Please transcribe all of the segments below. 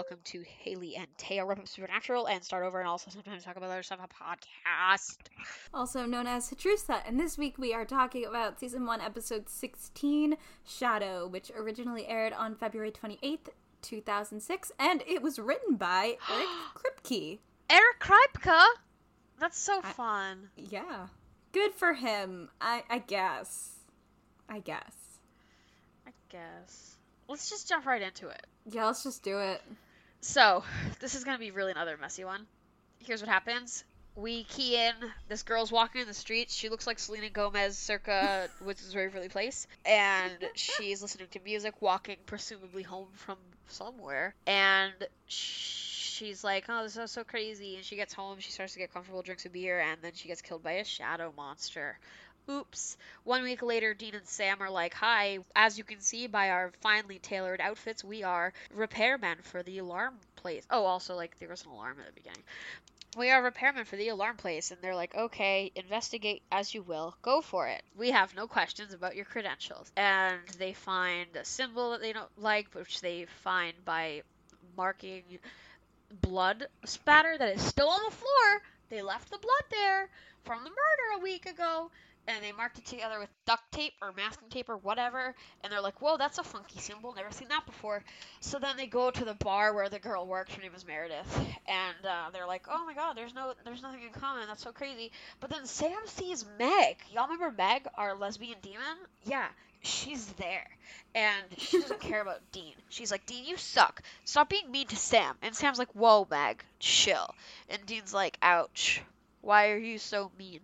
welcome to Haley and Taya Rep Up Supernatural, and start over, and also sometimes talk about other stuff on podcast. also known as Hatrusa, and this week we are talking about season 1, episode 16, Shadow, which originally aired on February 28th, 2006, and it was written by Eric Kripke. Eric Kripke? That's so fun. Yeah. Good for him, I, I guess. I guess. I guess. Let's just jump right into it. Yeah, let's just do it. So, this is going to be really another messy one. Here's what happens. We key in. This girl's walking in the streets. She looks like Selena Gomez circa Wizards Waverly Place. And she's listening to music, walking presumably home from somewhere. And she's like, oh, this is so crazy. And she gets home. She starts to get comfortable, drinks a beer, and then she gets killed by a shadow monster. Oops. One week later, Dean and Sam are like, Hi, as you can see by our finely tailored outfits, we are repairmen for the alarm place. Oh, also, like, there was an alarm at the beginning. We are repairmen for the alarm place, and they're like, okay, investigate as you will, go for it. We have no questions about your credentials. And they find a symbol that they don't like, which they find by marking blood spatter that is still on the floor. They left the blood there from the murder a week ago and they marked it together with duct tape or masking tape or whatever and they're like whoa that's a funky symbol. Never seen that before. So then they go to the bar where the girl works. Her name is meredith. And uh, they're like oh my god there's no there's nothing in common. That's so crazy. But then sam sees meg. Y'all remember meg our lesbian demon? Yeah she's there. And she doesn't care about dean. She's like dean you suck. Stop being mean to sam. And sam's like whoa meg chill. And dean's like ouch. Why are you so mean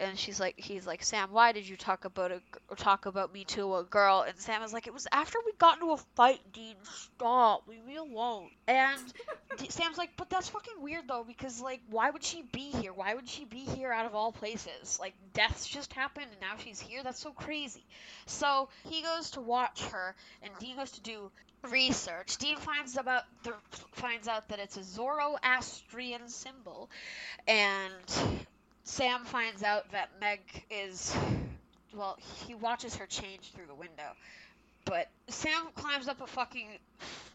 and she's like he's like sam why did you talk about a talk about me to a girl? And sam is like it was after we got into a fight dean stop. Leave me alone. And sam's like but that's fucking weird though because like why would she be here? Why would she be here out of all places? Like deaths just happened and now she's here? That's so crazy. So he goes to watch her and dean goes to do research. Dean finds about the, finds out that it's a zoroastrian symbol and Sam finds out that Meg is. Well, he watches her change through the window. But Sam climbs up a fucking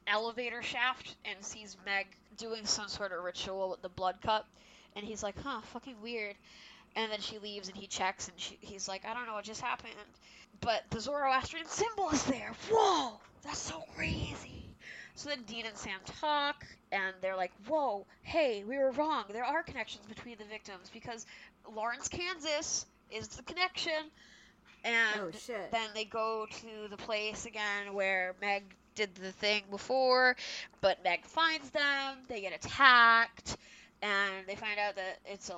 elevator shaft and sees Meg doing some sort of ritual with the blood cup. And he's like, huh, fucking weird. And then she leaves and he checks and she, he's like, I don't know what just happened. But the Zoroastrian symbol is there. Whoa! That's so crazy. So then Dean and Sam talk, and they're like, whoa, hey, we were wrong. There are connections between the victims because Lawrence, Kansas is the connection. And oh, shit. then they go to the place again where Meg did the thing before, but Meg finds them, they get attacked, and they find out that it's a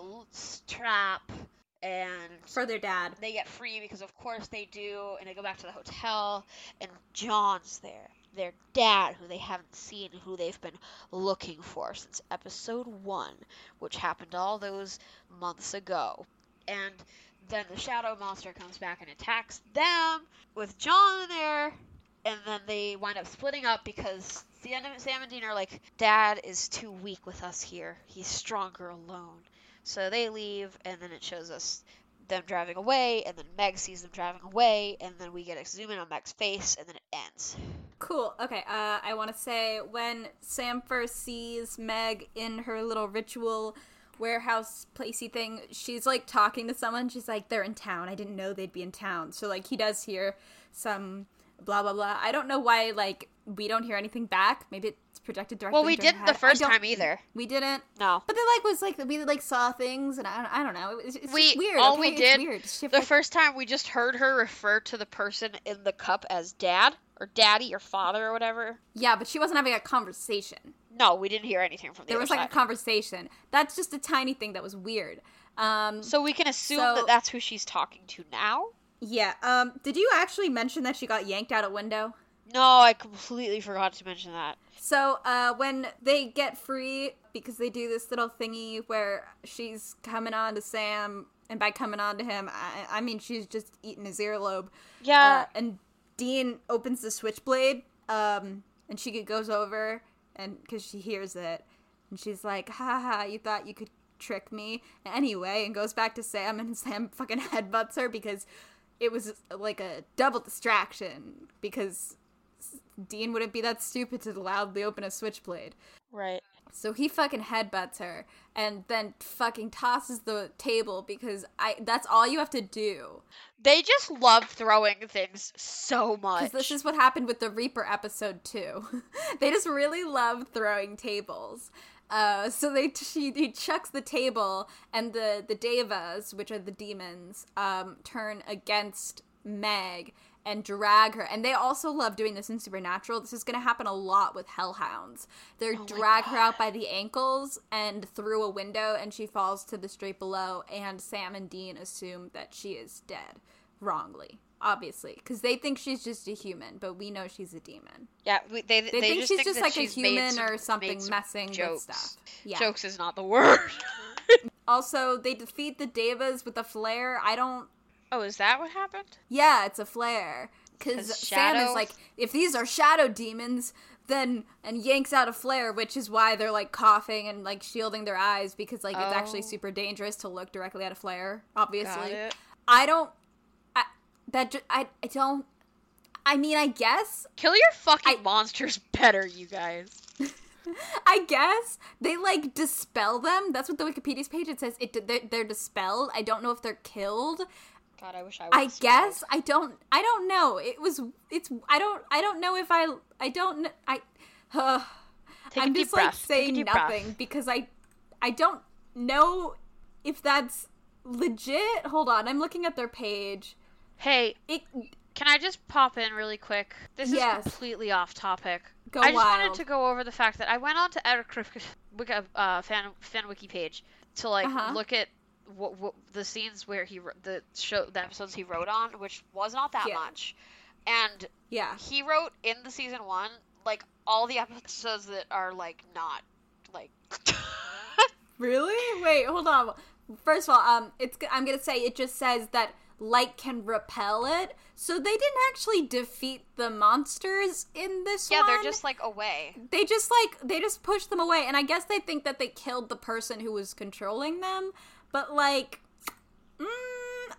trap and for their dad. They get free because of course they do, and they go back to the hotel, and John's there their dad, who they haven't seen, who they've been looking for since episode one, which happened all those months ago. And then the shadow monster comes back and attacks them with John there. And then they wind up splitting up because Sam and Dean are like, Dad is too weak with us here. He's stronger alone. So they leave, and then it shows us them driving away, and then Meg sees them driving away, and then we get a zoom in on Meg's face, and then it ends. Cool. Okay. Uh, I want to say when Sam first sees Meg in her little ritual warehouse placey thing, she's like talking to someone. She's like, "They're in town. I didn't know they'd be in town." So like he does hear some blah blah blah. I don't know why like we don't hear anything back. Maybe it's projected directly. Well, we didn't the first time either. We didn't. No. But then like was like we like saw things and I don't, I don't know. It's, it's we, weird. All okay, we did weird. the like, first time we just heard her refer to the person in the cup as dad or daddy or father or whatever. Yeah, but she wasn't having a conversation. No, we didn't hear anything from the There was side. like a conversation. That's just a tiny thing that was weird. Um, so we can assume so, that that's who she's talking to now. Yeah. Um. Did you actually mention that she got yanked out a window? No, I completely forgot to mention that. So, uh, when they get free, because they do this little thingy where she's coming on to Sam, and by coming on to him, I, I mean she's just eating his earlobe. Yeah. Uh, and Dean opens the switchblade, um, and she goes over, and because she hears it, and she's like, "Ha ha! You thought you could trick me anyway?" And goes back to Sam, and Sam fucking headbutts her because it was like a double distraction because Dean wouldn't be that stupid to loudly open a switchblade. Right. So he fucking headbutts her and then fucking tosses the table because I that's all you have to do. They just love throwing things so much. This is what happened with the Reaper episode too. they just really love throwing tables. Uh, so they she, he chucks the table, and the the devas, which are the demons, um, turn against Meg and drag her. And they also love doing this in Supernatural. This is going to happen a lot with Hellhounds. They Oh drag her out by the ankles and through a window, and she falls to the street below. And Sam and Dean assume that she is dead, wrongly, obviously, because they think she's just a human, but we know she's a demon. yeah, we, they, They, they, think just she's think just like she's a human some- or something some messing jokes. with stuff. Yeah. Jokes is not the word. Also, they defeat the Devas with a flare. I don't. Oh, is that what happened? Yeah, it's a flare. Because Sam is like, if these are shadow demons, then and yanks out a flare, which is why they're like coughing and like shielding their eyes because like it's actually Oh. super dangerous to look directly at a flare. Got Obviously, it. I don't. I, that ju- I I don't. I mean, I guess Kill your fucking I- monsters better, you guys. I guess they like dispel them. That's what the Wikipedia's page it says. It they're, they're dispelled. I don't know if they're killed. God, I wish I. I was guess I don't. I don't know. It was. It's. I don't. I don't know if I. I don't. kn- I. Uh, Take a I'm deep just like breath. Take saying nothing breath. because I. I don't know if that's legit. Hold on. I'm looking at their page. Hey, It. can I just pop in really quick? This Yes. is completely off topic. Go I just wild. wanted to go over the fact that I went on to Eric Kripke- uh, fan fan wiki page to like Uh-huh. look at what, what the scenes where he the show the episodes he wrote on, which was not that Yeah. much, and Yeah. he wrote in the season one like all the episodes that are like not like Really? Wait. Hold on. First of all, um, it's. I'm gonna say it just says that light can repel it. So they didn't actually defeat the monsters in this yeah one. they're just like away. they just like they just push them away and i guess they think that they killed the person who was controlling them but like mm,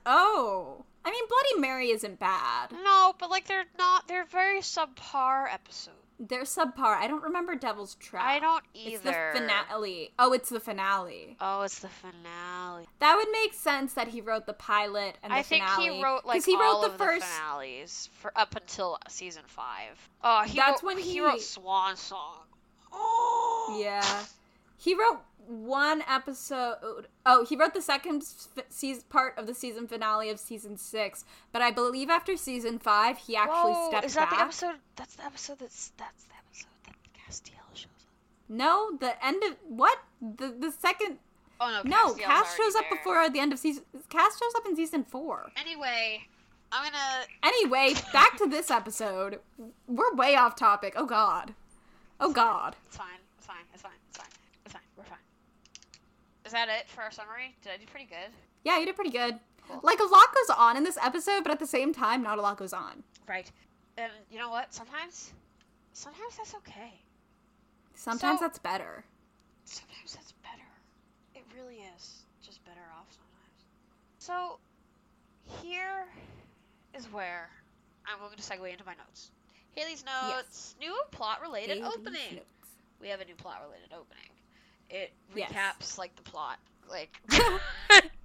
oh i mean bloody mary isn't bad No, but like they're not. They're very subpar episodes. they're subpar i don't remember devil's trap I don't either. it's the finale oh it's the finale Oh, it's the finale. that would make sense that he wrote the pilot and the I think finale he wrote like he wrote all the of first the finales for up until season five. Oh, he That's wrote, when he he- wrote Swan Song. Oh, Yeah. He wrote one episode. Oh, he wrote the second season part of the season finale of season six. But I believe after season five, he actually Whoa, stepped is that back. the episode? That's the episode. That's that's the episode that Castiel shows up. No, the end of what? The the second. Oh no, No, Castiel's Cass already shows up there. before the end of season. Cass shows up in season four. Anyway, I'm gonna. Anyway, back to this episode. We're way off topic. Oh God. Oh God. It's fine. It's fine. It's fine. It's fine. It's fine. We're fine. Is that it for our summary? Did I do pretty good? Yeah, you did pretty good. Cool. Like a lot goes on in this episode, but at the same time, not a lot goes on. Right. And you know what? Sometimes, sometimes that's okay. Sometimes So- that's better. Sometimes that's better. It really is just better off sometimes. So, here is where I'm going to segue into my notes. Haley's notes. New plot related Haley's opening. notes. We have a new plot related opening. It Yes. recaps like the plot. Like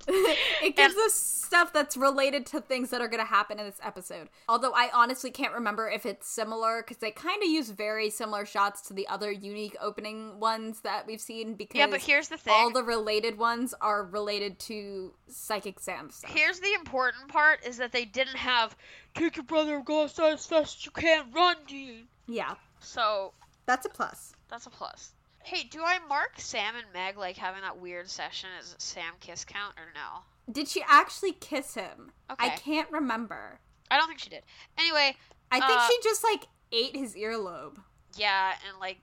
it gives And- us stuff that's related to things that are going to happen in this episode. Although I honestly can't remember if it's similar because they kind of use very similar shots to the other unique opening ones that we've seen. Because Yeah, but here's the thing. all the related ones are related to Psychic Sam stuff. Here's the important part is that they didn't have take your brother and go outside as fast as you can, run, Dean. yeah, So that's a plus. That's a plus. Hey, do I mark Sam and Meg like having that weird session as Sam kiss count or no? Did she actually kiss him? Okay. I can't remember. I don't think she did. Anyway, I think Uh, she just like ate his earlobe, yeah, and like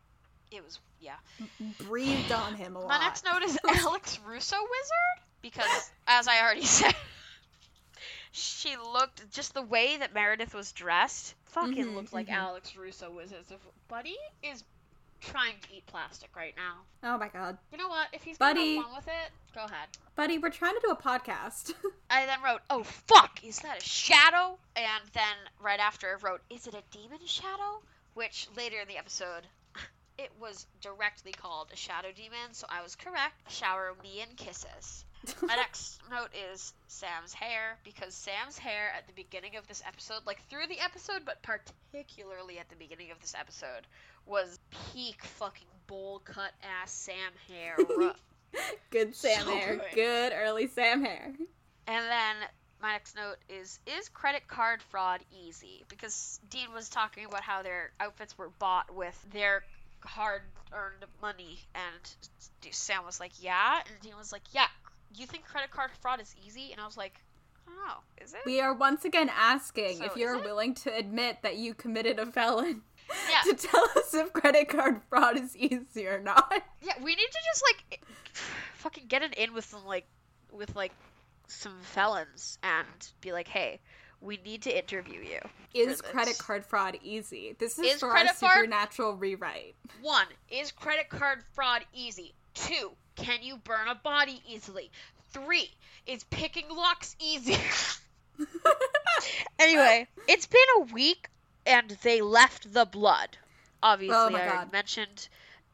it was yeah. breathed on him a lot. My next note is Alex Russo wizard because as I already said, she looked just the way that Meredith was dressed. Fucking Mhm, looked like mhm. Alex Russo wizard. Buddy is trying to eat plastic right now. Oh my god, You know what? If he's Buddy. fun with it, go ahead. buddy, we're trying to do a podcast. I then wrote, "Oh fuck, is that a shadow?" And then right after I wrote, "Is it a demon shadow which later in the episode, it was directly called a shadow demon, so I was correct. Shower me in kisses. My next note is Sam's hair because Sam's hair at the beginning of this episode, like through the episode, but particularly at the beginning of this episode, was peak fucking bowl cut ass Sam hair. Good Sam So hair. good. Good early Sam hair. and then my next note is is credit card fraud easy? Because Dean was talking about how their outfits were bought with their hard earned money and Sam was like, "Yeah." And Dean was like, "Yeah, you think credit card fraud is easy?" And I was like, "I don't know. Is it?" We are once again asking So if you're willing to admit that you committed a felon. Yeah. To tell us if credit card fraud is easy or not. Yeah, we need to just like fucking get it in with some like with like some felons and be like, "Hey, we need to interview you." Is credit card fraud easy? This is, Is for credit our supernatural rewrite. One, is credit card fraud easy? Two, can you burn a body easily? Three, is picking locks easy? anyway, it's been a week and they left the blood. Obviously, Oh I God. mentioned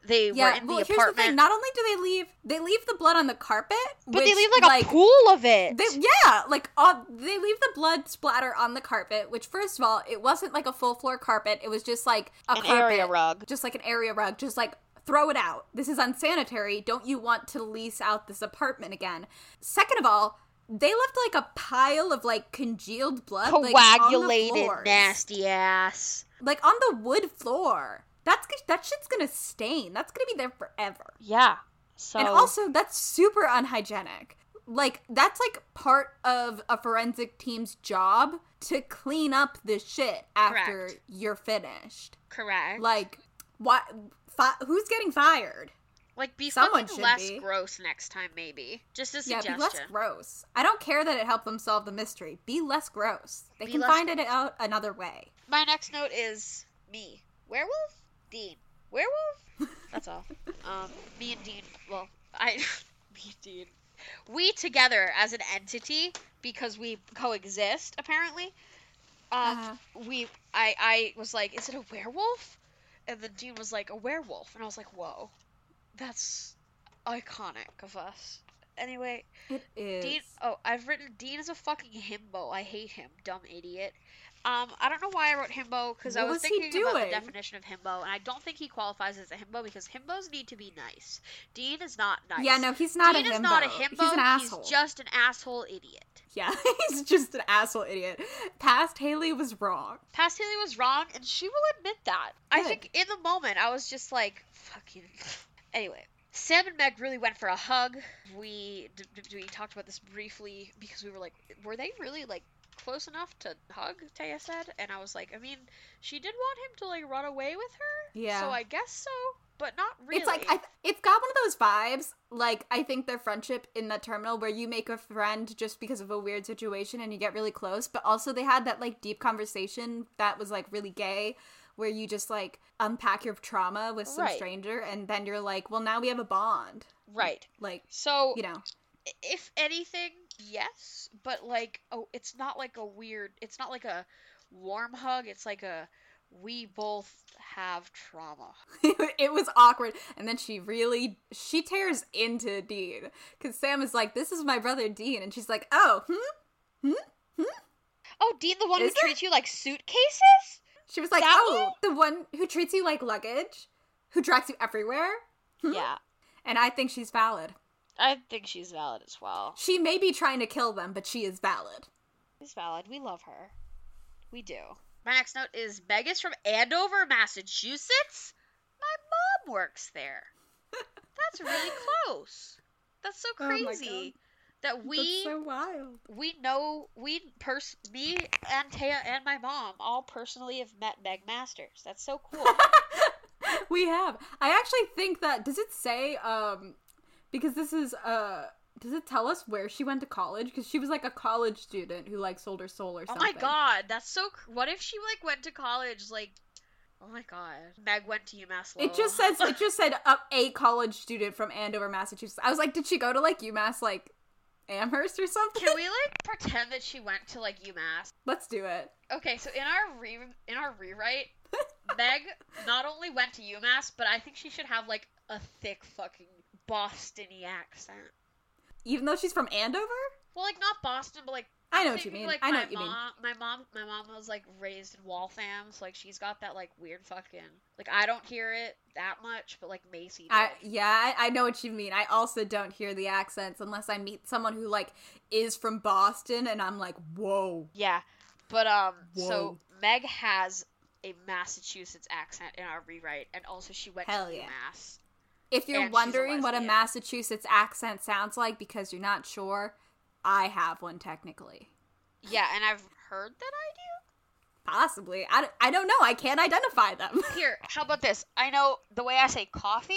they yeah, were in well, the here's the thing. Not only do they leave, they leave the blood on the carpet, but they leave like, a pool of it. They, yeah, like uh, they leave the blood splatter on the carpet. Which, first of all, it wasn't like a full floor carpet. It was just like a An carpet, area rug. just like an area rug. Just like throw it out. This is unsanitary. Don't you want to lease out this apartment again? Second of all, they left like a pile of like congealed blood, like, Coagulated, floors. nasty ass. like on the wood floor. That's that shit's gonna stain. That's gonna be there forever. Yeah. So And also, that's super unhygienic. Like, that's like part of a forensic team's job to clean up the shit after Correct. you're finished. correct. Like, what? Fi- who's getting fired? Like be Someone should less be. gross next time, maybe. Just a Yeah, be less gross. I don't care that it helped them solve the mystery. Be less gross. They Be can find it out another way. My next note is me. Werewolf? Dean. Werewolf? That's all. Um, me and Dean. Well, I. me and Dean. We together as an entity, because we coexist, apparently. Um, Uh-huh. we. I. I was like, is it a werewolf? And then Dean was like, a werewolf. And I was like, whoa. That's iconic of us. Anyway, It is. Dean. Oh, I've written Dean is a fucking himbo. I hate him, dumb idiot. Um, I don't know why I wrote himbo because I was, was thinking about the definition of himbo, and I don't think he qualifies as a himbo because himbos need to be nice. Dean is not nice. Yeah, no, he's not Dean a himbo. is not a himbo. He's an asshole. just an asshole idiot. Yeah, he's just an asshole idiot. Past Haley was wrong. Past Haley was wrong, and she will admit that. I think in the moment I was just like, fucking. Anyway, Sam and Meg really went for a hug. We d- d- we talked about this briefly because we were like, were they really like close enough to hug? Taya said, and I was like, I mean, she did want him to like run away with her. Yeah. So I guess so, but not really. It's like I, it's got one of those vibes. Like I think their friendship in the terminal, where you make a friend just because of a weird situation and you get really close, but also they had that like deep conversation that was like really gay, where you just like unpack your trauma with some Right. stranger, and then you're like, well, now we have a bond. right. Like So you know, if anything, yes, but like, oh, it's not like a weird. It's not like a warm hug. It's like a we both have trauma. it was awkward, and then she really she tears into Dean because Sam is like, this is my brother Dean, and she's like, oh, hmm. Hmm? hmm." Oh, Dean, the one Is who it? treats you like suitcases? She was like, That "Oh, the one who treats you like luggage, who drags you everywhere." Hmm? Yeah, And I think she's valid. I think she's valid as well. She may be trying to kill them, but she is valid. She's valid. We love her. We do. My next note is Meg is from Andover, Massachusetts. My mom works there. That's really close. That's so Oh my crazy that we wild. we know we pers me and Taya and my mom all personally have met Meg Masters. That's so cool. we have. I actually think that does it say um because this is uh does it tell us where she went to college? Because she was like a college student who like sold her soul or something. oh my god, that's so. cr- What if she like went to college like? Oh my god, Meg went to UMass. It just says it just said uh, a college student from Andover, Massachusetts. I was like, did she go to like UMass like Amherst or something? Can we like pretend that she went to like UMass? Let's do it. Okay, so in our re in our rewrite, Meg not only went to UMass, but I think she should have like a thick fucking Bostony accent. Even though she's from Andover? Well, like not Boston, but like I know what you mean. Like, I know my what you mean. mom, My mom, my mom was like raised in Waltham, so like she's got that like weird fucking like I don't hear it that much, but like Macy. I does. yeah, I, I know what you mean. I also don't hear the accents unless I meet someone who like is from Boston and I'm like, whoa. Yeah, but um, so Whoa. Meg has a Massachusetts accent in our rewrite, and also she went Hell to yeah. UMass. If you're And she's a wondering what a. Massachusetts accent sounds like because you're not sure, I have one technically. Yeah, and I've heard that I do? Possibly. I, don't- I don't know. I can't identify them. Here, how about this? I know the way I say coffee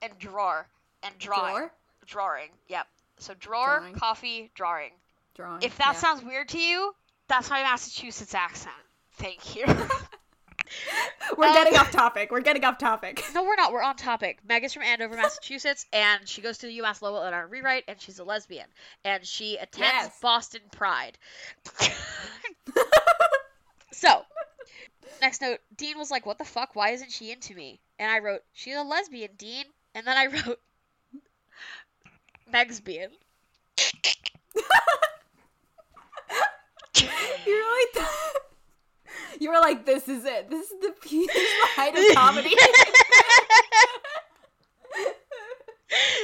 and drawer and drawing. Drawer? Drawing. Yep. So drawer, Drawing. coffee, drawing. Drawing. If that yeah. sounds weird to you, that's my Massachusetts accent. Thank you. We're um, getting off topic. We're getting off topic. no, we're not. We're on topic. Meg is from Andover, Massachusetts, and she goes to the UMass Lowell in our rewrite, and she's a lesbian, and she attends Yes. Boston Pride. so, next note: Dean was like, "What the fuck? Why isn't she into me?" And I wrote, "She's a lesbian, Dean." And then I wrote, "Meg's being." you really th- You were like, this is it. This is the piece height of comedy.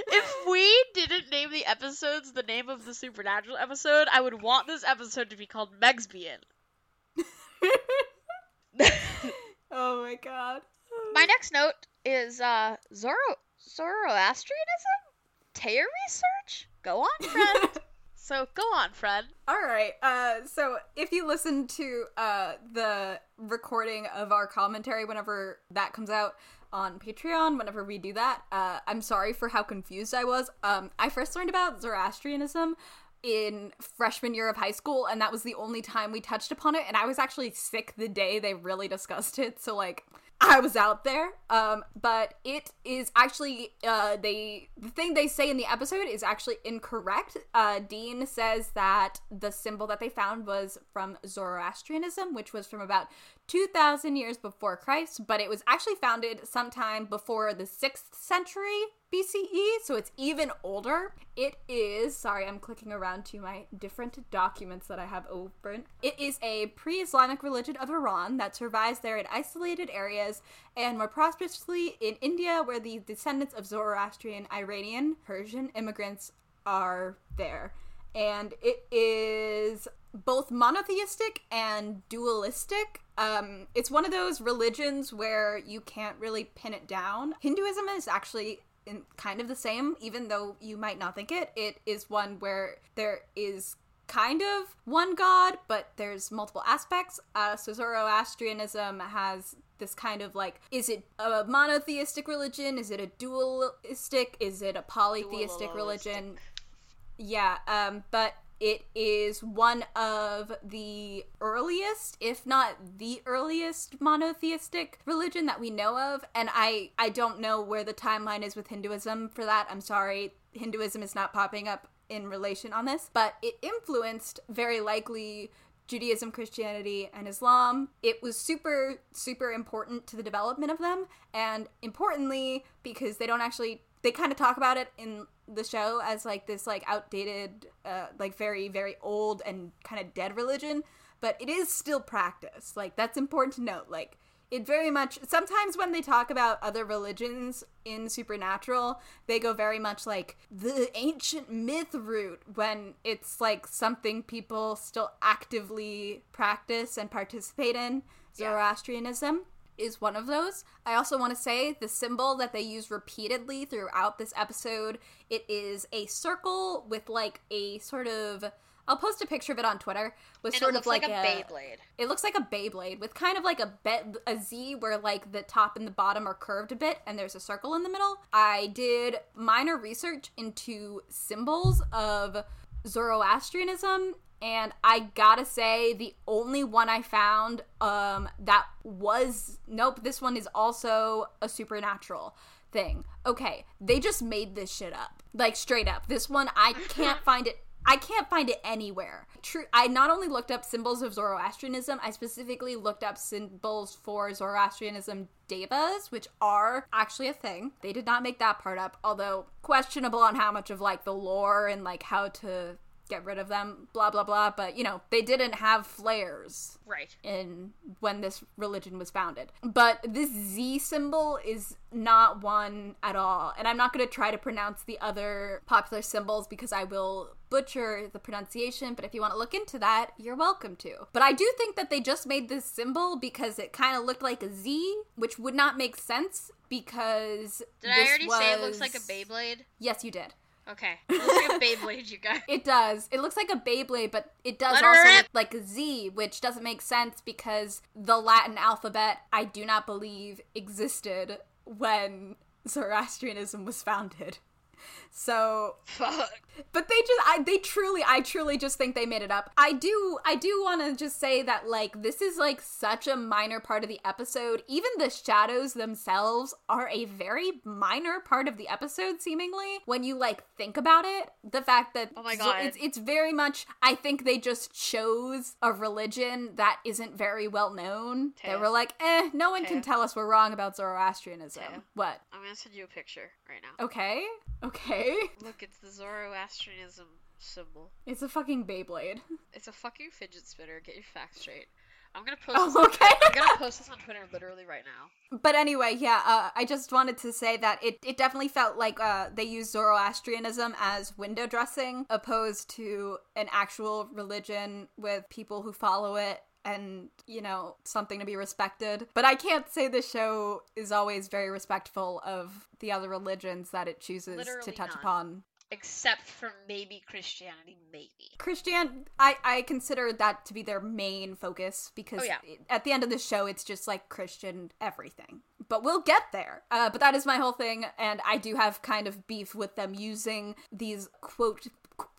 if we didn't name the episodes the name of the supernatural episode, I would want this episode to be called Megsbian. oh my god. My next note is uh Zoro Zoroastrianism? Taya research? Go on, friend. So go on, friend. All right. Uh, so if you listen to uh, the recording of our commentary whenever that comes out on Patreon, whenever we do that, uh, I'm sorry for how confused I was. Um, I first learned about Zoroastrianism in freshman year of high school, and that was the only time we touched upon it. And I was actually sick the day they really discussed it. So like. I was out there, um, but it is actually uh, they the thing they say in the episode is actually incorrect. Uh, Dean says that the symbol that they found was from Zoroastrianism, which was from about two thousand years before Christ, but it was actually founded sometime before the sixth century BCE, so it's even older. It is sorry, I'm clicking around to my different documents that I have open. It is a pre-Islamic religion of Iran that survives there in isolated areas and more prosperously in India, where the descendants of Zoroastrian, Iranian, Persian immigrants are there. And it is both monotheistic and dualistic. Um, it's one of those religions where you can't really pin it down. Hinduism is actually in kind of the same, even though you might not think it. It is one where there is kind of one god, but there's multiple aspects. Uh, so Zoroastrianism has this kind of like is it a monotheistic religion? Is it a dualistic? Is it a polytheistic religion? Yeah, um, but it is one of the earliest, if not the earliest, monotheistic religion that we know of. And I, I don't know where the timeline is with Hinduism for that. I'm sorry, Hinduism is not popping up in relation on this, but it influenced very likely Judaism, Christianity, and Islam. It was super, super important to the development of them, and importantly, because they don't actually they kind of talk about it in the show as like this like outdated uh, like very very old and kind of dead religion but it is still practiced. Like that's important to note. Like it very much sometimes when they talk about other religions in supernatural they go very much like the ancient myth route when it's like something people still actively practice and participate in zoroastrianism is one of those. I also want to say the symbol that they use repeatedly throughout this episode, it is a circle with like a sort of I'll post a picture of it on Twitter with And sort of like, like, a, Beyblade. It looks like a Beyblade with kind of like a be- a Z where like the top and the bottom are curved a bit and there's a circle in the middle. I did minor research into symbols of Zoroastrianism and I gotta say the only one I found um that was nope this one is also a supernatural thing. Okay, they just made this shit up. Like straight up. This one I can't find it I can't find it anywhere. True, I not only looked up symbols of Zoroastrianism, I specifically looked up symbols for Zoroastrianism devas, which are actually a thing. They did not make that part up, although questionable on how much of like the lore and like how to get rid of them, blah blah blah. But you know, they didn't have flares Right. in when this religion was founded. But this Z symbol is not one at all. And I'm not going to try to pronounce the other popular symbols because I will butcher the pronunciation, but if you want to look into that, you're welcome to. But I do think that they just made this symbol because it kind of looked like a Z, which would not make sense because Did I already say it looks like a Beyblade? Yes, you did. Okay. It looks like a Beyblade, you guys. It does. It looks like a Beyblade, but it does Let also look like a Z, which doesn't make sense because the Latin alphabet, I do not believe, existed when Zoroastrianism was founded. So, Fuck. But they just, I, they truly, I truly just think they made it up. I do, I do want to just say that, like, this is like such a minor part of the episode. Even the shadows themselves are a very minor part of the episode, seemingly, when you, like, think about it. The fact that Oh my God. it's, it's very much, I think they just chose a religion that isn't very well known. They were like, eh, no one can tell us we're wrong about Zoroastrianism. Taya. What? I'm gonna send you a picture right now. Okay. Okay. Look, it's the Zoroastrianism symbol. It's a fucking Beyblade. It's a fucking fidget spinner. Get your facts straight. I'm gonna post. Oh, this on okay. Twitter. I'm gonna post this on Twitter literally right now. But anyway, yeah, uh, I just wanted to say that it, it definitely felt like uh, they used Zoroastrianism as window dressing, opposed to an actual religion with people who follow it and, you know, something to be respected. But I can't say the show is always very respectful of the other religions that it chooses Literally to touch none. upon. Except for maybe Christianity, maybe. Christian, I, I consider that to be their main focus because Oh, yeah. at the end of the show, it's just like Christian everything. But we'll get there. Uh, but that is my whole thing, and I do have kind of beef with them using these quote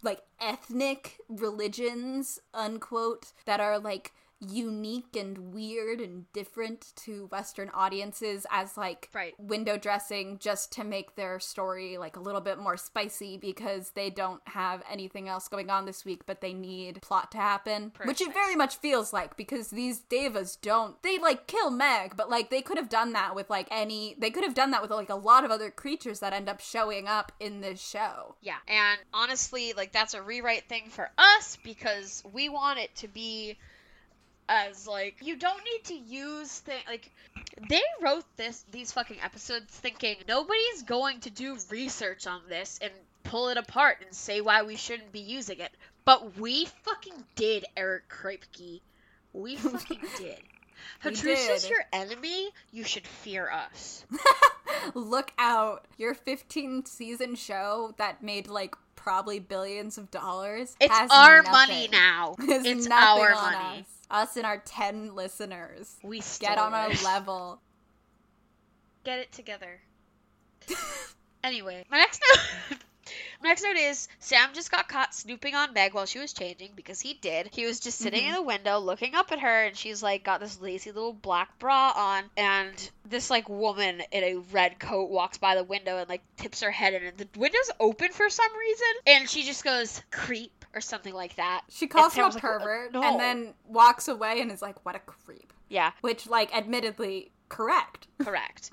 like ethnic religions unquote that are like unique and weird and different to western audiences as like Right. window dressing just to make their story like a little bit more spicy because they don't have anything else going on this week but they need plot to happen. Which it very much feels like because these devas don't they like kill meg but like they could have done that with like any they could have done that with like a lot of other creatures that end up showing up in this show. Yeah, and honestly, like that's a rewrite thing for us because we want it to be as like you don't need to use thing like they wrote this these fucking episodes thinking nobody's going to do research on this and pull it apart and say why we shouldn't be using it. But we fucking did, Eric Kripke. We fucking did. Hatrush is your enemy. You should fear us. look out your 15 season show that made like probably billions of dollars It's has our nothing- money now. It's our money. us. Us and our 10 listeners We get on our level Get it together. anyway, my next note. my next note is Sam just got caught snooping on Meg while she was changing because he did. He was just sitting in mm-hmm. the window looking up at her, and she's like got this lazy little black bra on, and this like woman in a red coat walks by the window and like tips her head in, and the window's open for some reason, and she just goes creep or something like that. she calls him a Sam's like, "Uh, pervert no." and then walks away and is like what a creep Yeah, which like admittedly correct Correct.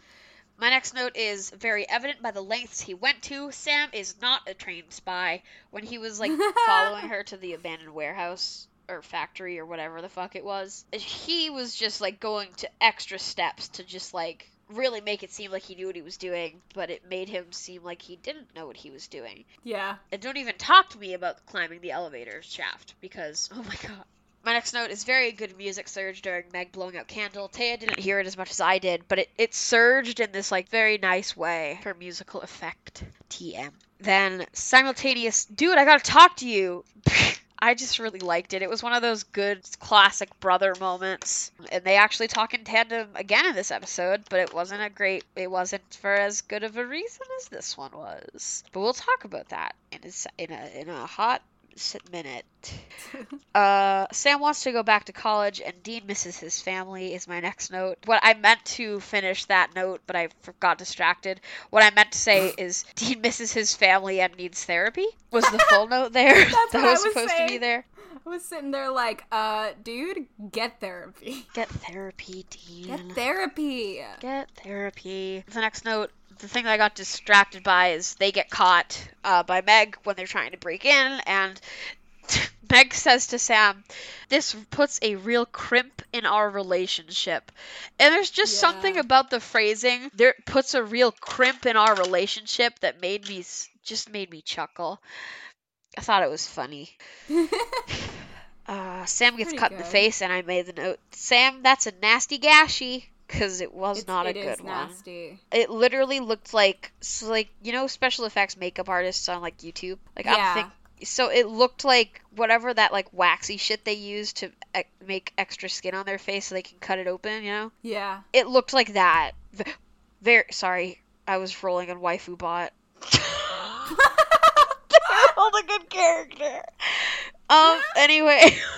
My next note is very evident by the lengths he went to. Sam is not a trained spy. When he was like following her to the abandoned warehouse or factory or whatever the fuck it was, he was just like going to extra steps to just like really make it seem like he knew what he was doing, but it made him seem like he didn't know what he was doing. yeah And don't even talk to me about climbing the elevator shaft because oh my god. My next note is very good music surge during Meg blowing out candle. Taya didn't hear it as much as I did, but it, it surged in this like very nice way for musical effect. TM. Then simultaneous dude, I gotta talk to you. I just really liked it. It was one of those good classic brother moments. And they actually talk in tandem again in this episode, but it wasn't a great it wasn't for as good of a reason as this one was. But we'll talk about that in a, in a in a hot minute. Uh, Sam wants to go back to college, and Dean misses his family. Is my next note. What I meant to finish that note, but I got distracted. What I meant to say is Dean misses his family and needs therapy. Was the full note there? That was was supposed to be there. I was sitting there like, uh, dude, get therapy. Get therapy, Dean. Get therapy. Get therapy. The next note, the thing that I got distracted by is they get caught uh, by Meg when they're trying to break in, and Meg says to Sam, This puts a real crimp in our relationship. And there's just Yeah. something about the phrasing there puts a real crimp in our relationship that made me just made me chuckle. I thought it was funny. Uh, Sam gets Pretty cut in the face, and I made the note, Sam, that's a nasty gashy. Because it was It's- not a good is one. It literally looked like, so like you know, special effects makeup artists on like YouTube. Like Yeah. I'm think, so it looked like whatever that like waxy shit they use to e- make extra skin on their face so they can cut it open. You know, Yeah. it looked like that. Very sorry, I was rolling on waifu bot. Hold a good character. Um. Anyway.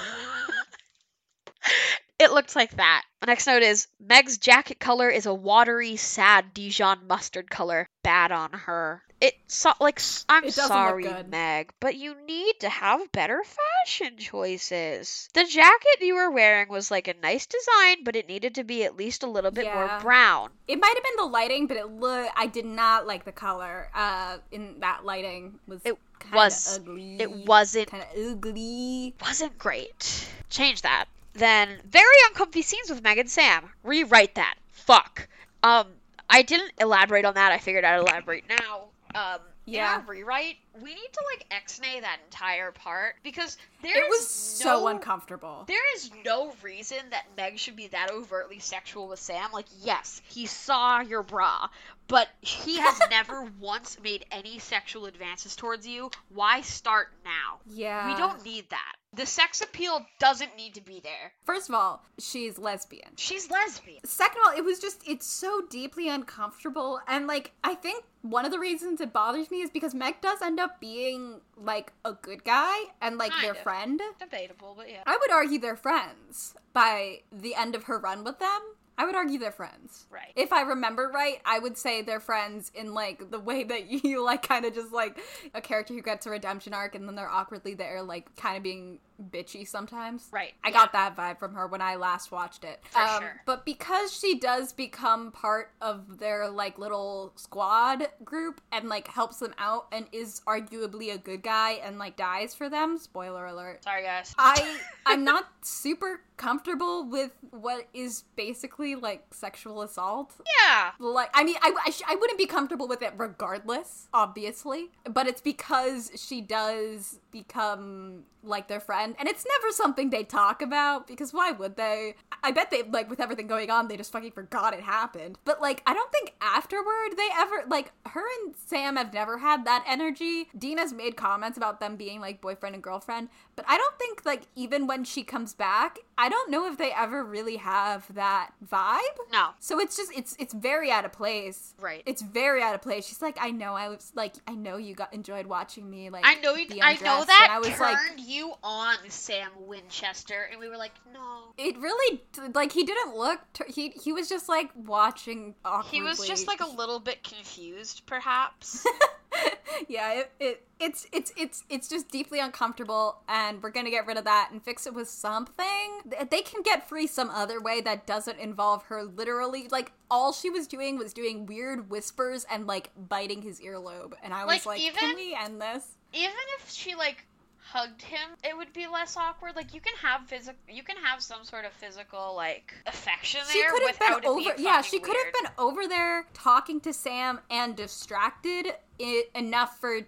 It looked like that. The next note is Meg's jacket color is a watery, sad Dijon mustard color. Bad on her. It so like I'm It sorry. Meg, but you need to have better fashion choices. The jacket you were wearing was like a nice design, but it needed to be at least a little bit more brown. It might have been the lighting, but it look. I did not like the color. Uh, in that lighting was It was- ugly. It wasn't kind of ugly. wasn't great. Change that. Then very uncomfy scenes with Meg and Sam. Rewrite that. Fuck. Um, I didn't elaborate on that. I figured I'd elaborate now. Um, Yeah. our rewrite, we need to like x-nay that entire part because there It was so uncomfortable. There is no reason that Meg should be that overtly sexual with Sam. Like, yes, he saw your bra, but he has never once made any sexual advances towards you. Why start now? Yeah. We don't need that. The sex appeal doesn't need to be there. First of all, she's lesbian. She's lesbian. Second of all, it was just it's so deeply uncomfortable and like I think one of the reasons it bothers me is because Meg does end up being like a good guy and like Kind their of. friend. Debatable, but yeah. I would argue they're friends by the end of her run with them. I would argue they're friends. Right. If I remember right, I would say they're friends in like the way that you like kind of just like a character who gets a redemption arc and then they're awkwardly there like kind of being bitchy sometimes. Right, I yeah. got that vibe from her when I last watched it. Um, For sure. But because she does become part of their like little squad group and like helps them out and is arguably a good guy and like dies for them, spoiler alert. Sorry, guys. I I'm not super comfortable with what is basically like sexual assault. yeah. Like I mean I I, sh- I wouldn't be comfortable with it regardless, obviously, but it's because she does become like their friend and it's never something they talk about because why would they? I bet they like with everything going on they just fucking forgot it happened. But like I don't think afterward they ever like her and Sam have never had that energy. Dina's made comments about them being like boyfriend and girlfriend, but I don't think like even when she comes back, I don't know if they ever really have that vibe. No. So it's just it's it's very out of place. Right. It's very out of place. She's like, I know I was like I know you got enjoyed watching me like I know you. I know that and I was turned like you on, Sam Winchester, and we were like, no. it really like he didn't look he he was just like watching awkwardly. He was just like a little bit confused, perhaps. yeah, it, it it's it's it's it's just deeply uncomfortable and we're to get rid of that and fix it with something. They can get free some other way that doesn't involve her literally like all she was doing was doing weird whispers and like biting his earlobe and I was Like, like, even- can we end this? Even if she like hugged him, it would be less awkward. Like you can have physical, you can have some sort of physical like affection she there could have without been it over yeah she could have been over there talking to sam and distracted i enough for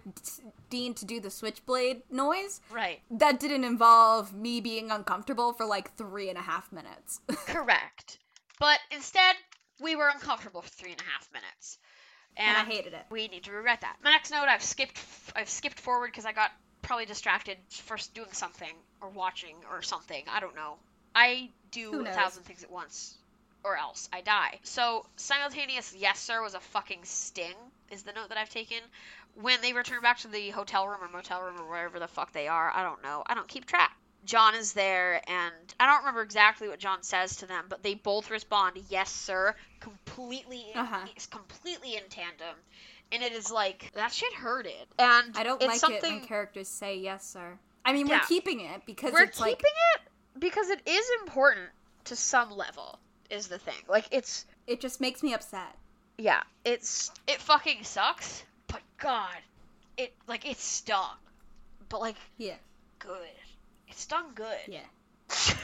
dean to do the switchblade noise right. that didn't involve me being uncomfortable for like three and a half minutes Correct. But instead, we were uncomfortable for three and a half minutes. and i hated it We need to regret that. My next note, I've skipped, I've skipped forward because I got probably distracted first doing something or watching or something. I don't know. I do a thousand things at once. or else I die. So simultaneous yes sir was a fucking sting is the note that I've taken. When they return back to the hotel room or motel room or wherever the fuck they are, I don't know. I don't keep track. John is there, and I don't remember exactly what John says to them, but they both respond, "Yes, sir," completely, Uh-huh. it's completely in tandem, and it is like that shit hurted. And I don't it's like something it when characters say yes, sir. I mean, Yeah. we're keeping it because we're keeping like it because it is important to some level. Is the thing like it's it just makes me upset. yeah it's it fucking sucks, but God, it like it stung, but like Yeah, good. It stung good. yeah,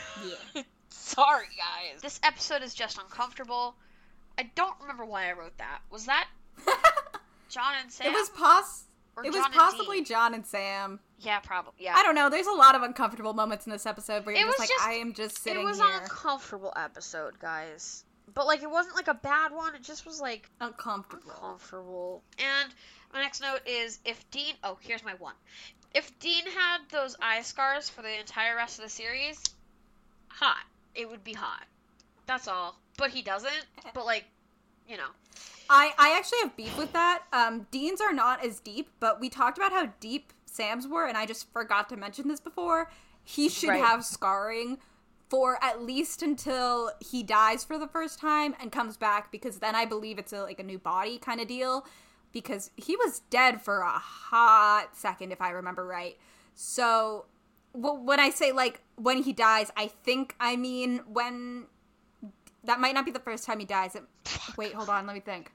yeah. Sorry, guys. This episode is just uncomfortable. I don't remember why I wrote that. Was that John and Sam? it was pos. Or It was John and possibly? John and Sam. Yeah, probably. Yeah. I don't know. There's a lot of uncomfortable moments in this episode where It you're just was like, just- I am just sitting here. it was here an uncomfortable episode, guys. But like, it wasn't like a bad one. It just was like uncomfortable. uncomfortable. And my next note is if Dean. Oh, here's my one. If Dean had those eye scars for the entire rest of the series, hot. It would be hot. That's all. But he doesn't. Eh. But like, you know. I, I actually have beef with that. Um, Dean's are not as deep, but we talked about how deep Sam's were, and I just forgot to mention this before. He should Right. have scarring for at least until he dies for the first time and comes back, because then I believe it's a, like a new body kind of deal. Because he was dead for a hot second, if I remember right. So, well, when I say like when he dies, I think I mean when that might not be the first time he dies. It, wait, hold on, let me think.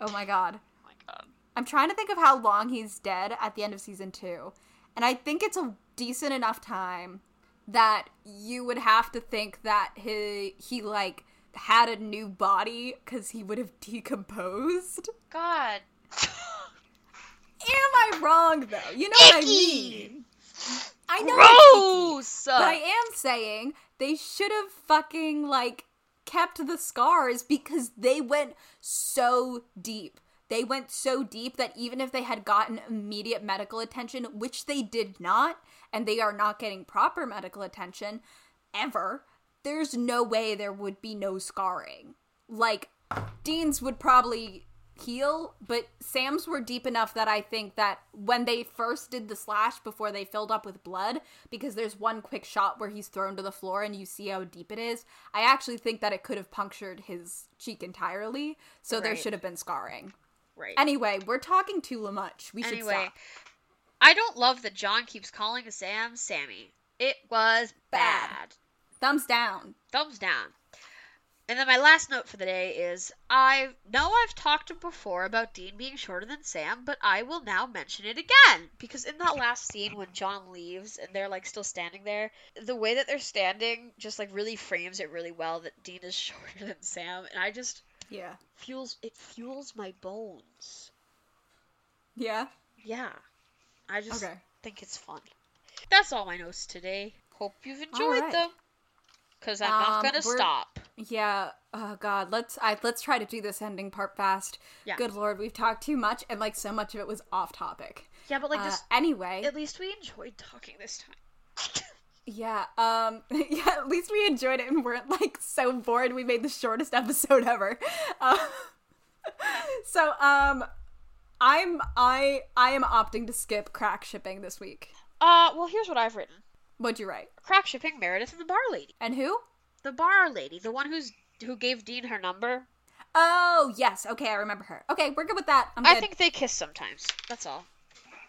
Oh my god. Oh my god. I'm trying to think of how long he's dead at the end of season 2. And I think it's a decent enough time that you would have to think that he he like had a new body cuz he would have decomposed. God. Am I wrong though? You know what I mean. I know it's icky. Gross. But I am saying they should have fucking like kept the scars because they went so deep. They went so deep that even if they had gotten immediate medical attention, which they did not, and they are not getting proper medical attention ever, there's no way there would be no scarring. Like, Dean's would probably heal, but Sam's were deep enough that I think that when they first did the slash before they filled up with blood, because there's one quick shot where he's thrown to the floor and you see how deep it is, I actually think that it could have punctured his cheek entirely, so there should have been scarring. right. Anyway, we're talking too much. We should Anyway, stop. I don't love that John keeps calling Sam Sammy. It was Bad. bad. Thumbs down. Thumbs down. And then my last note for the day is I know I've talked before about Dean being shorter than Sam, but I will now mention it again. Because in that last scene when John leaves and they're like still standing there, the way that they're standing just like really frames it really well that Dean is shorter than Sam. And I just Yeah. fuels it fuels my bones. Yeah. Yeah. I just Okay. think it's fun. That's all my notes today. Hope you've enjoyed right. them. Cause I'm not Um, gonna we're- stop. Yeah. Oh God. Let's I let's try to do this ending part fast. Yeah. Good lord, we've talked too much, and like so much of it was off topic. Yeah, but like Uh, this anyway, At least we enjoyed talking this time. yeah. Um. Yeah. At least we enjoyed it and weren't like so bored. We made the shortest episode ever. Uh, so um, I'm I I am opting to skip crack shipping this week. uh, well, here's what I've written: What'd you write? crack shipping Meredith and the bar lady. And who? The bar lady, the one who's who gave Dean her number. Oh yes. Okay, I remember her. Okay, we're good with that. I'm I good. think they kiss sometimes. That's all.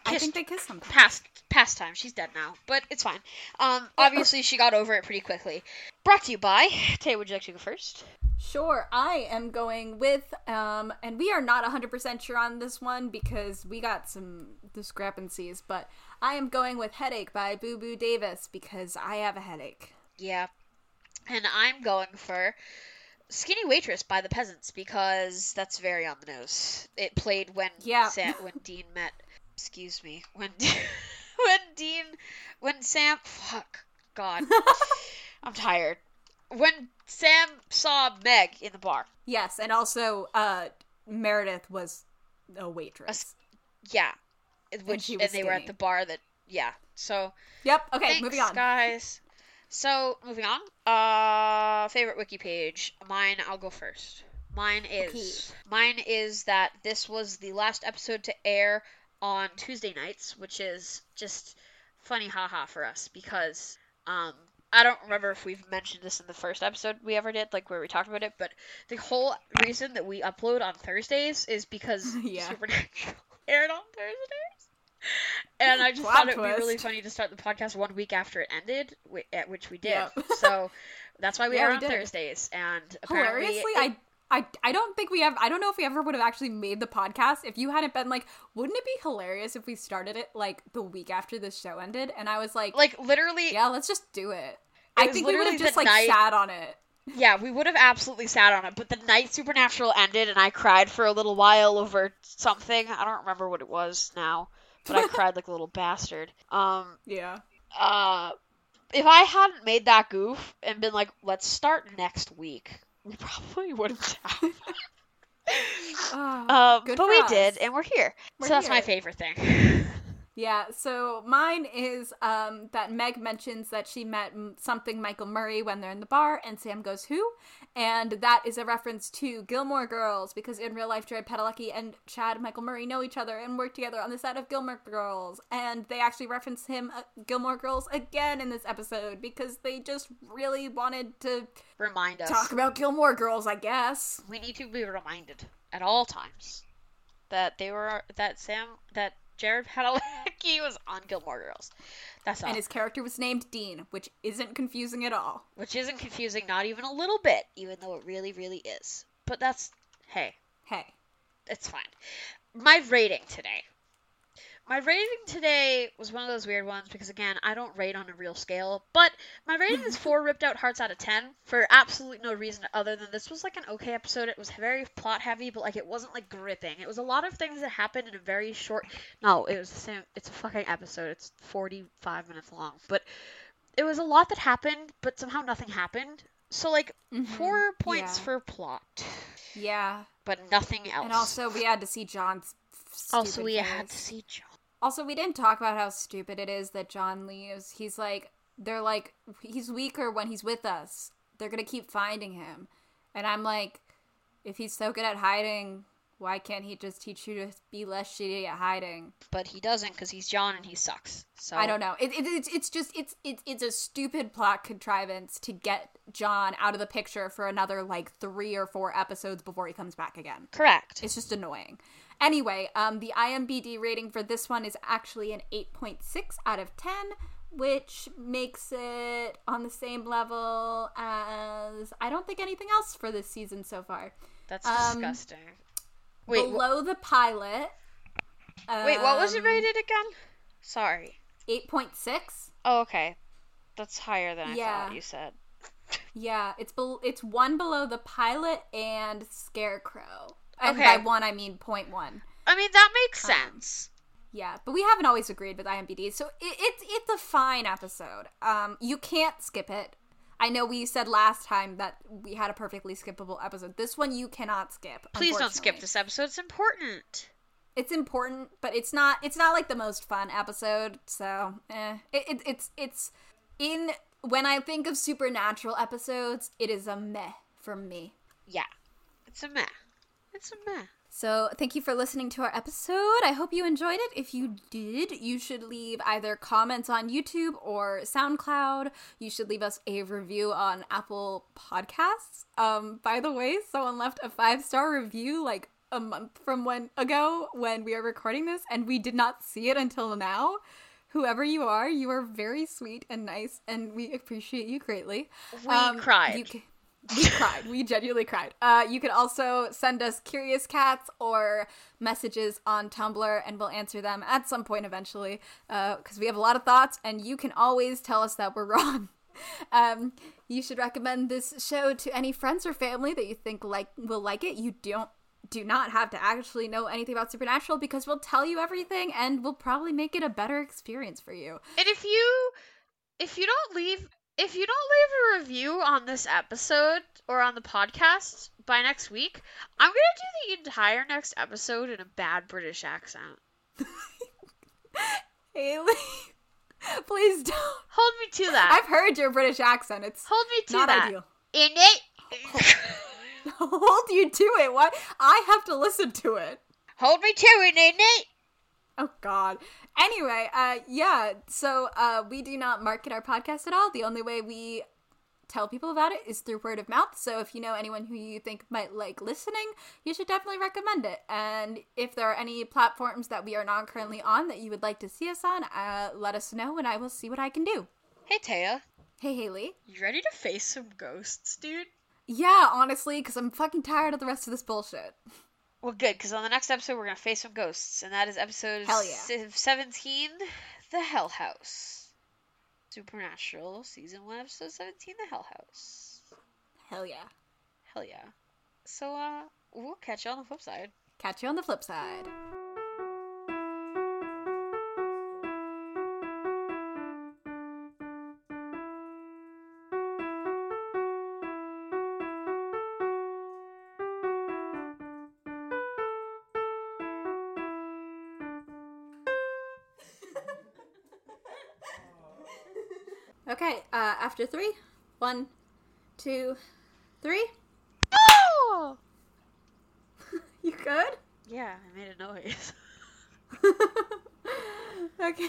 I think they kiss sometimes. past past time. She's dead now, but it's fine. Um, obviously she got over it pretty quickly. Brought to you by Tay. Would you like to go first? Sure, I am going with, um, and we are not 100% sure on this one because we got some discrepancies, but I am going with Headache by Boo Boo Davis because I have a headache. Yeah, and I'm going for Skinny Waitress by the Peasants because that's very on the nose. It played when Yeah. Sam, when Dean met. Excuse me. When when Dean when Sam fuck God I'm tired. When Sam saw Meg in the bar. Yes, and also, uh, Meredith was a waitress. Yeah. Which she and, was they were at the bar that yeah. So Yep, okay, thanks moving on. guys. So moving on. Uh, favorite wiki page. Mine. I'll go first. Mine is mine is that this was the last episode to air on Tuesday nights, which is just funny haha for us because um I don't remember if we've mentioned this in the first episode we ever did, like where we talked about it, but the whole reason that we upload on Thursdays is because Yeah. Supernatural aired on Thursdays. And I just Plot thought it would be really funny to start the podcast one week after it ended, whi- at which we did. Yep. So that's why we Yeah, are we on did. Thursdays. And apparently, Hilariously, it- I. I, I don't think we have I don't know if we ever would have actually made the podcast if you hadn't been like wouldn't it be hilarious if we started it like the week after the show ended and I was like, like literally, yeah let's just do it. I was think we would literally have just the like night- sat on it. Yeah, we would have absolutely sat on it, but the night Supernatural ended and I cried for a little while over something. I don't remember what it was now, but I cried like a little bastard. Um Yeah. uh if I hadn't made that goof and been like, let's start next week, we probably wouldn't have. Ah, um, but we us. did, and we're here. We're so that's my favorite thing. Yeah, so mine is um, that Meg mentions that she met something Michael Murray when they're in the bar, and Sam goes, Who? And that is a reference to Gilmore Girls, because in real life, Jared Padalecki and Chad Michael Murray know each other and work together on the set of Gilmore Girls. And they actually reference him, uh, Gilmore Girls, again in this episode, because they just really wanted to Remind us. talk about Gilmore Girls, I guess. we need to be reminded at all times that they were that Sam that Jared Padalecki was on Gilmore Girls. That's all. And his character was named Dean, which isn't confusing at all. Which isn't confusing, not even a little bit, even though it really, really is. But that's hey, Hey. it's fine. My rating today. My rating today was one of those weird ones because again, I don't rate on a real scale, but my rating is four ripped out hearts out of ten for absolutely no reason other than this was like an okay episode. It was very plot heavy, but like it wasn't like gripping. It was a lot of things that happened in a very short. No, it was the same. It's a fucking episode. It's forty five minutes long, but it was a lot that happened, but somehow nothing happened. So like mm-hmm. four points yeah. for plot, Yeah. but nothing else. And also, we had to see John's. also we had to see John. Also, we didn't talk about how stupid it is that John leaves. He's like, they're like, he's weaker when he's with us. They're gonna keep finding him, and I'm like, if he's so good at hiding, why can't he just teach you to be less shitty at hiding? but he doesn't because he's John and he sucks. So I don't know. It, it, it's it's just it's it's it's a stupid plot contrivance to get John out of the picture for another like three or four episodes before he comes back again. Correct. It's just annoying. Anyway, um, the IMBD rating for this one is actually an 8.6 out of 10, which makes it on the same level as I don't think anything else for this season so far. That's um, disgusting. Wait, wh- Below the pilot. wait, what was it um, rated again? Sorry. 8.6. Oh, okay. That's higher than I Yeah. thought you said. Yeah, it's bel it's one below the pilot and Scarecrow. And Okay. by one I mean point one. I mean, that makes Um, sense. Yeah, but we haven't always agreed with IMBD, so it, it's it's a fine episode. Um, you can't skip it. I know we said last time that we had a perfectly skippable episode. This one you cannot skip. Please don't skip this episode. It's important. It's important, but it's not. It's not like the most fun episode. So, eh. It, it, it's it's in when I think of supernatural episodes, it is a meh for me. Yeah. It's a meh. It's meh. So, thank you for listening to our episode. I hope you enjoyed it. If you did, you should leave either comments on YouTube or SoundCloud. You should leave us a review on Apple Podcasts. Um, by the way, someone left a five star review like a month from when ago when we are recording this, and we did not see it until now. Whoever you are, you are very sweet and nice, and we appreciate you greatly. We cried. Um, You ca- we cried. We genuinely cried. Uh, you can also send us curious cats or messages on Tumblr, and we'll answer them at some point eventually. Because we have a lot of thoughts, and you can always tell us that we're wrong. Um, you should recommend this show to any friends or family that you think like will like it. You don't do not have to actually know anything about supernatural because we'll tell you everything and we'll probably make it a better experience for you. And if you if you don't leave if you don't leave a review on this episode or on the podcast by next week, I'm gonna do the entire next episode in a bad British accent. Haley, Please don't. Hold me to that. I've heard your British accent. It's Hold me to not that. ideal. In it. Hold you to it. What? I have to listen to it. Hold me to it, in it. Oh God. Anyway, uh, yeah. So uh, we do not market our podcast at all. The only way we tell people about it is through word of mouth. So if you know anyone who you think might like listening, you should definitely recommend it. And if there are any platforms that we are not currently on that you would like to see us on, uh, let us know, and I will see what I can do. Hey Taya, Hey Haley. you ready to face some ghosts, dude? Yeah, honestly, because I'm fucking tired of the rest of this bullshit. Well, good, because on the next episode we're gonna face some ghosts, and that is episode Hell yeah. seventeen, the Hell House. Supernatural season one, episode seventeen, the Hell House. Hell yeah. Hell yeah. So uh, we'll catch you on the flip side. Catch you on the flip side. After three, one, two, three. Oh! You good? Yeah, I made a noise. okay.